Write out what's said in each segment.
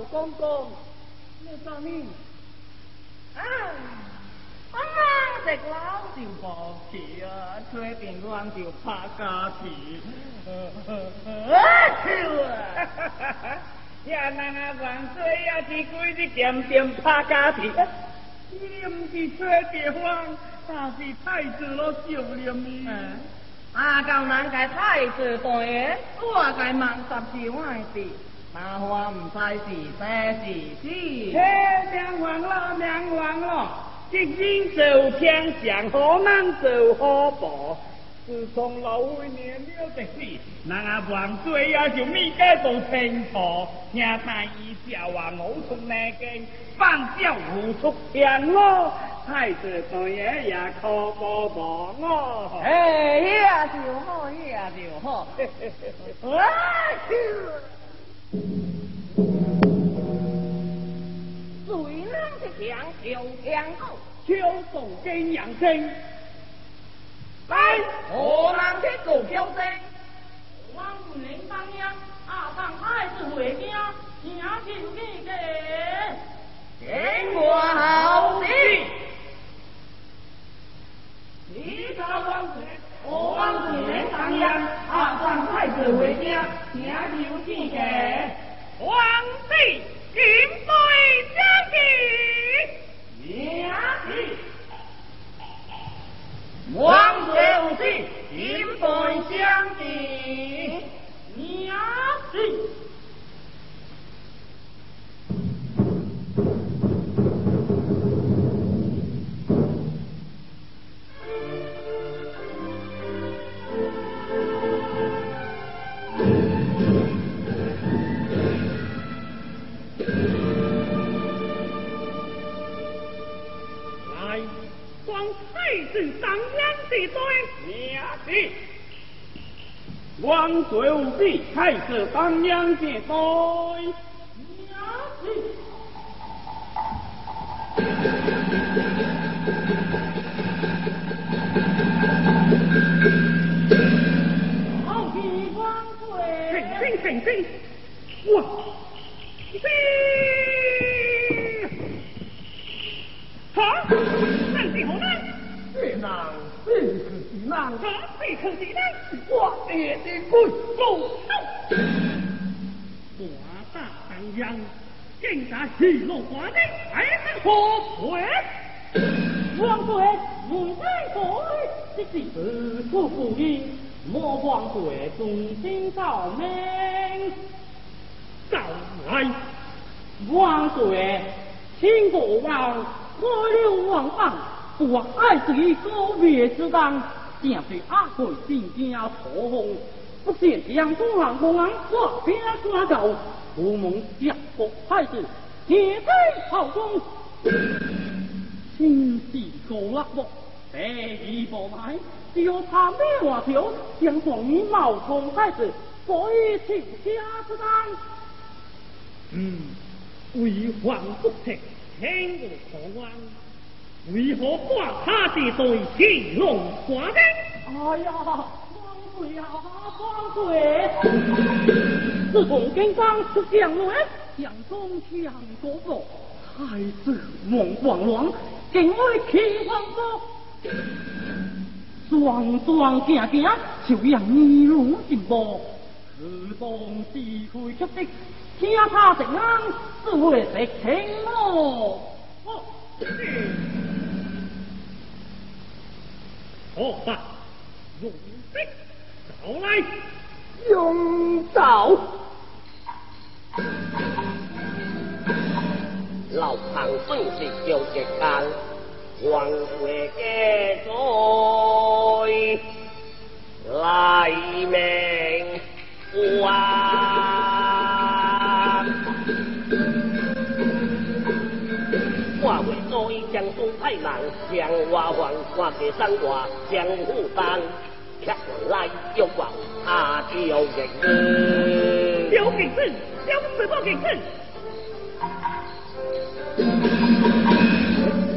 老公公，你做咩？啊！我这老就无去啊，吹电我就拍家去。啊！呀，人啊，万岁也是规日点点拍家去。你唔是吹地方，但是太子咯少念伊。啊，到人家太子大爷，我该忙十事外事。麻烦唔使是三是四，嘿，两万咯，两万咯，一人做天上好难做好报。自从老岁年了的事，人啊万岁也就咪该做清楚，听太医叫话我从那间放教无出天咯，太子大爷也可不帮我。哎呀，就好呀，就好。啊！最难的强又强好，秋风跟阳生，来，河南的狗标声，王不能当阳，阿当太子回，家帝王水无罪，太子当娘亲。好比王水，停停停停，哇！停！好，那是何人？这人这是是人，啊，这可是人。我爹的骨肉。我大当阳，竟然喜怒华的，还是何鬼？王水无罪罪，这是自出不义，莫王水忠心造命。走来，王水请国王开了王榜，我爱谁告别之当，正是阿贵进家错红，不见杨公行公安挂边抓走，不蒙家国太子，铁在朝中。亲自告勒木，第二步买，只有他咩话条，将皇衣冒充太子，所以请家之当。嗯，为皇不听，听我可安，为何把他的对戏弄华的？哎呀，王水啊，王水！自从金刚出将来，将中强国国，太子梦王乱，竟为气皇国。双双行行，就让你如进步，自当是会出的，听他定安，是会食情咯。哦，好吧，用的找来，用到老唐本是叫一干，黄水嘅在来命啊！我为在江中太郎，将我还挂给山外江湖丹，吃来又往他就人。刘景正，刘什么景正？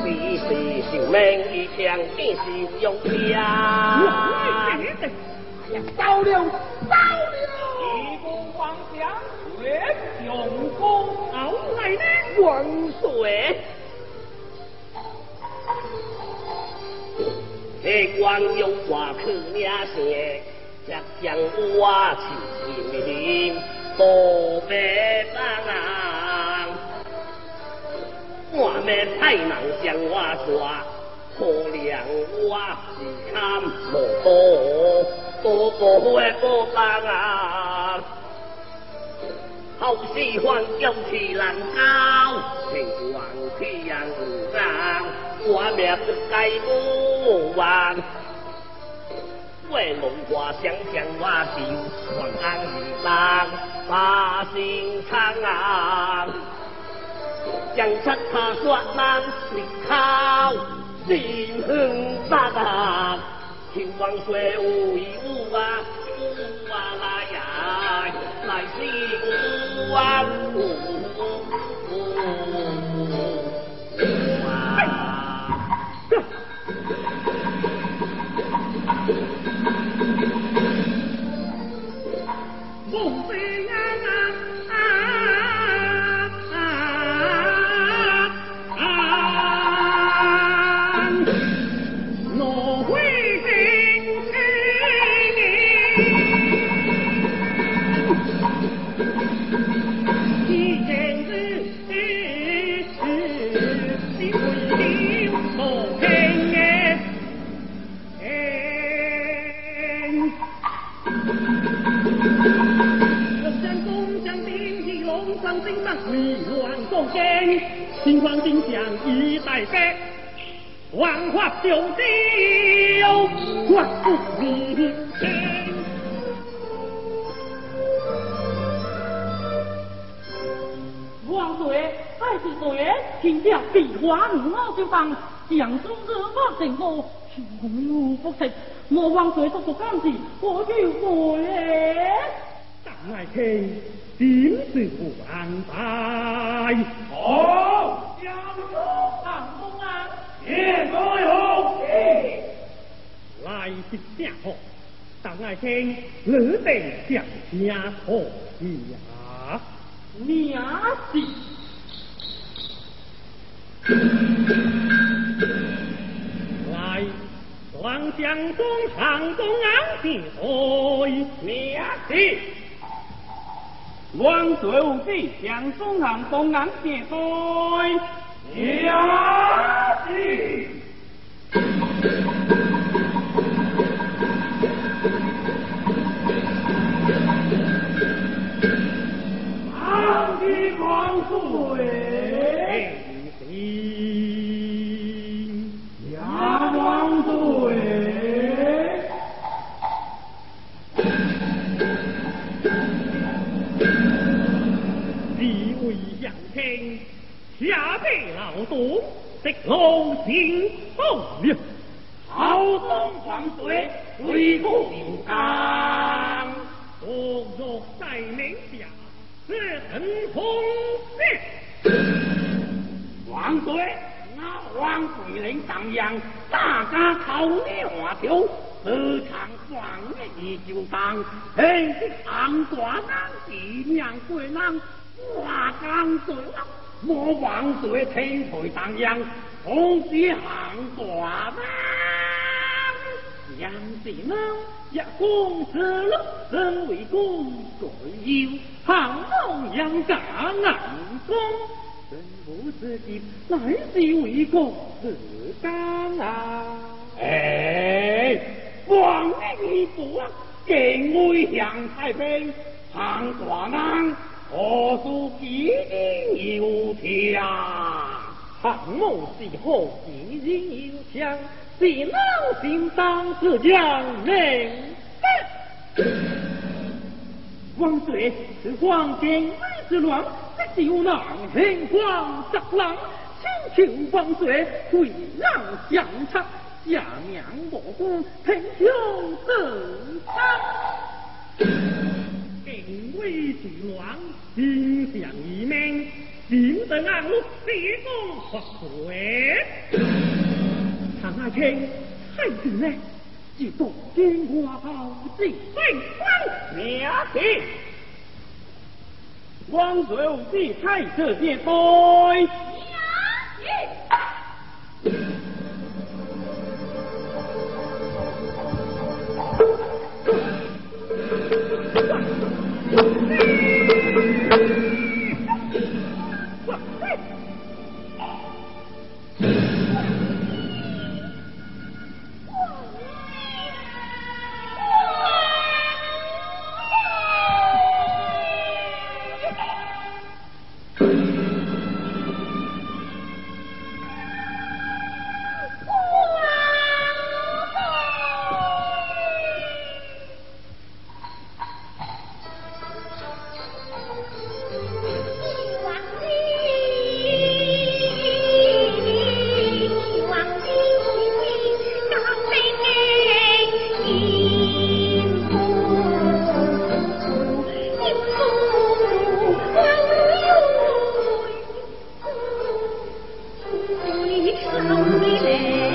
是是性命一枪，便是用枪。我女的，到了，到了！一步黄翔，全雄功，好王水，这光有话去领声，只将我亲亲多别帮，我咩太人将我抓，可怜我是看无多，多多会多帮啊！好喜欢叫起难高，情望天上，我我命不该不完。为龙华想想我就万安一生，把心肠啊，将出他说难是靠，心很大啊，情望水无一无啊，无啊来呀，来是。万心岁，天下变化五毛就放，江中热发成河，穷无不食。莫王岁做做干事，我就回。张爱卿。定是不安排。好，将军上公啊，谢所有。来是下课，当爱卿你得将家可下。娘子，来，王将公上公安的回娘子。王水无忌向松行东岸结对，下去。的龙行凤了。好东黄水，为国有刚。我若在明下，是等风势。黄水，那黄水岭荡漾，大家靠你华条，时常放你就当。嘿，唐大人，地娘贵人，华江水浪。莫忘在天台荡漾，同时行大难。杨氏呢，一公子路，身为公，在要行龙杨家难公。人无自己，乃是为国自刚啊！哎，王一步啊，敬畏向太平，行大难。何处吉人有枪？汉某是何吉人有枪？是老心当自将人。王岁是黄金为之乱，这就让人皇十郎，请求王岁退让相差，下娘莫公平兄自杀。定威之乱，心向一命，心得安乐，地风发水。唐爱卿，太子呢？就多见我好子，Good. 总的泪。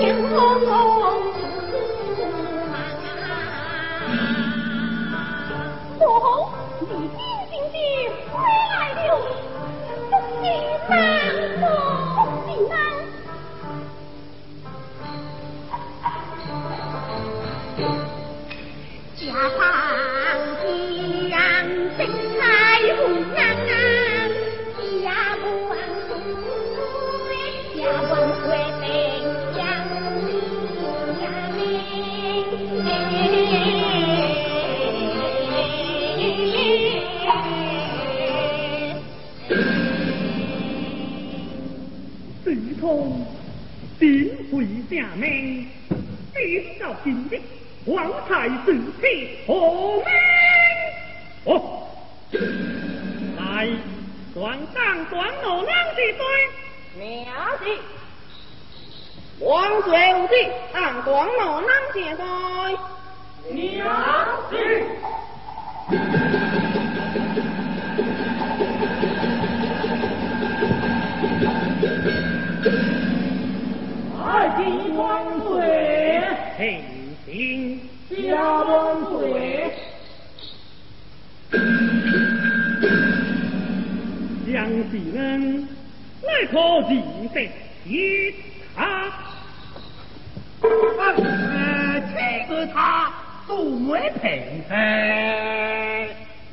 英雄出马，红。通，智慧下面，知道今日王太子去何门？哦，来，转帐转路让地对，明子。王水无忌，俺广罗南姐对。娘子，金万岁，平听家万岁。杨继恩，来可记得一他？啊，这个他都没平分。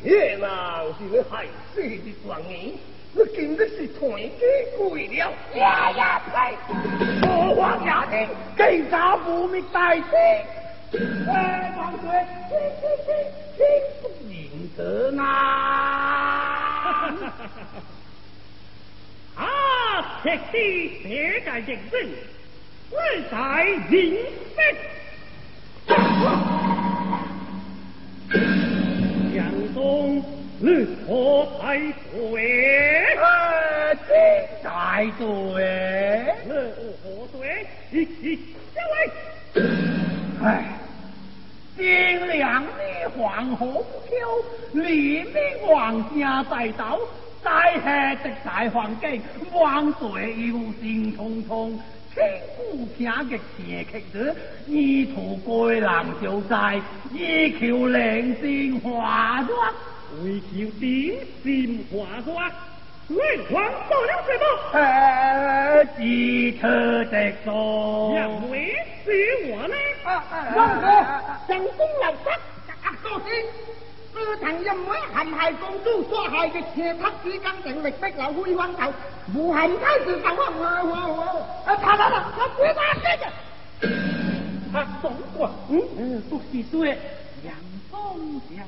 越南是个海水的庄。Được 太珍贵了，呀呀呸！我 thoải 无命大 quỷ điệu, giai hát này, cố gắng 江东我排队，你排队，我排队，嘿嘿，上来。哎，汴梁的黄河秋，李明王家在头，在黑的大黄鸡，万岁忧心忡忡，千古听的邪刻字，意图归南就在，依桥人先华妆。为求敌心化化，为皇做了什么？呃，记特的说，因为是我呢。王哥，成功流失，阿多先。tư à, à, à, thằng dâm mới hành hài con chú cho hài cái xe thắt chỉ căn trận lịch bách lão huy hoang cầu vụ hành thái từ cầu hoàng hoa hoa hoa. Thà đó là nó quý ta thế chứ thật tổng quả ừ, tục gì xuê. Giảng phong giảng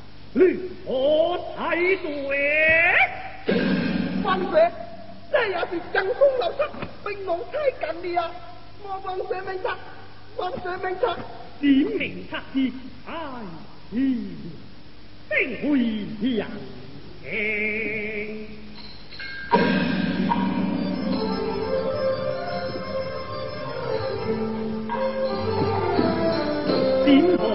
如何才对？万岁，这也是江公老失，并无太近的啊！我万岁明察，万岁明察。点明察之爱意，定会扬名。心河的我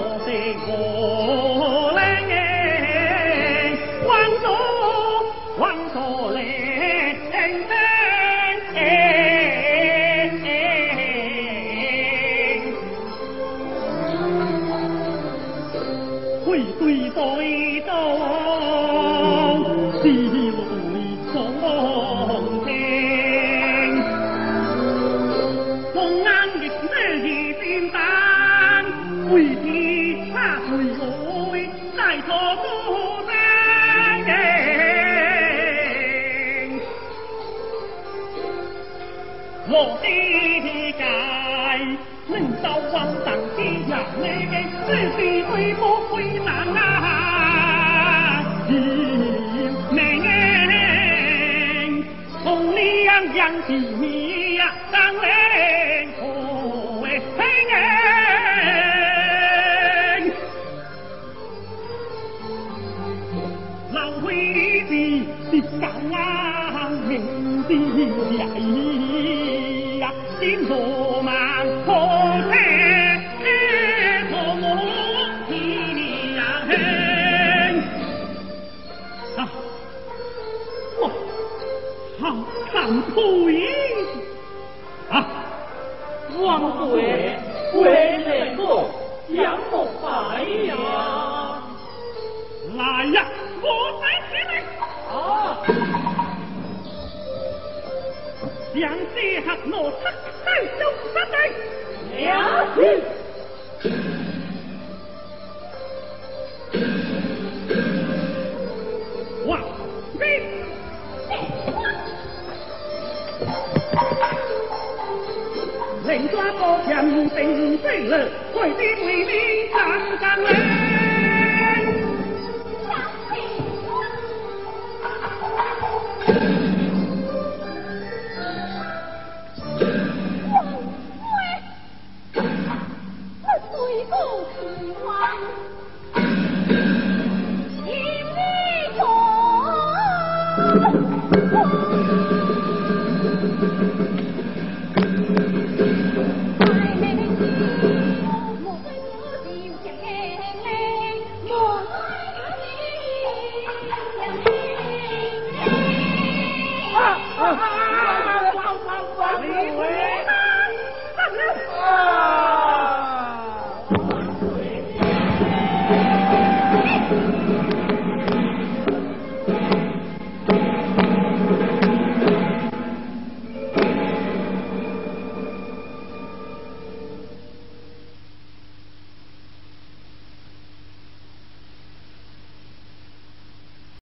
能到王上之人呢？这是对不对难啊？命从两样之命抓个人定飞了，快点为你站站嘞。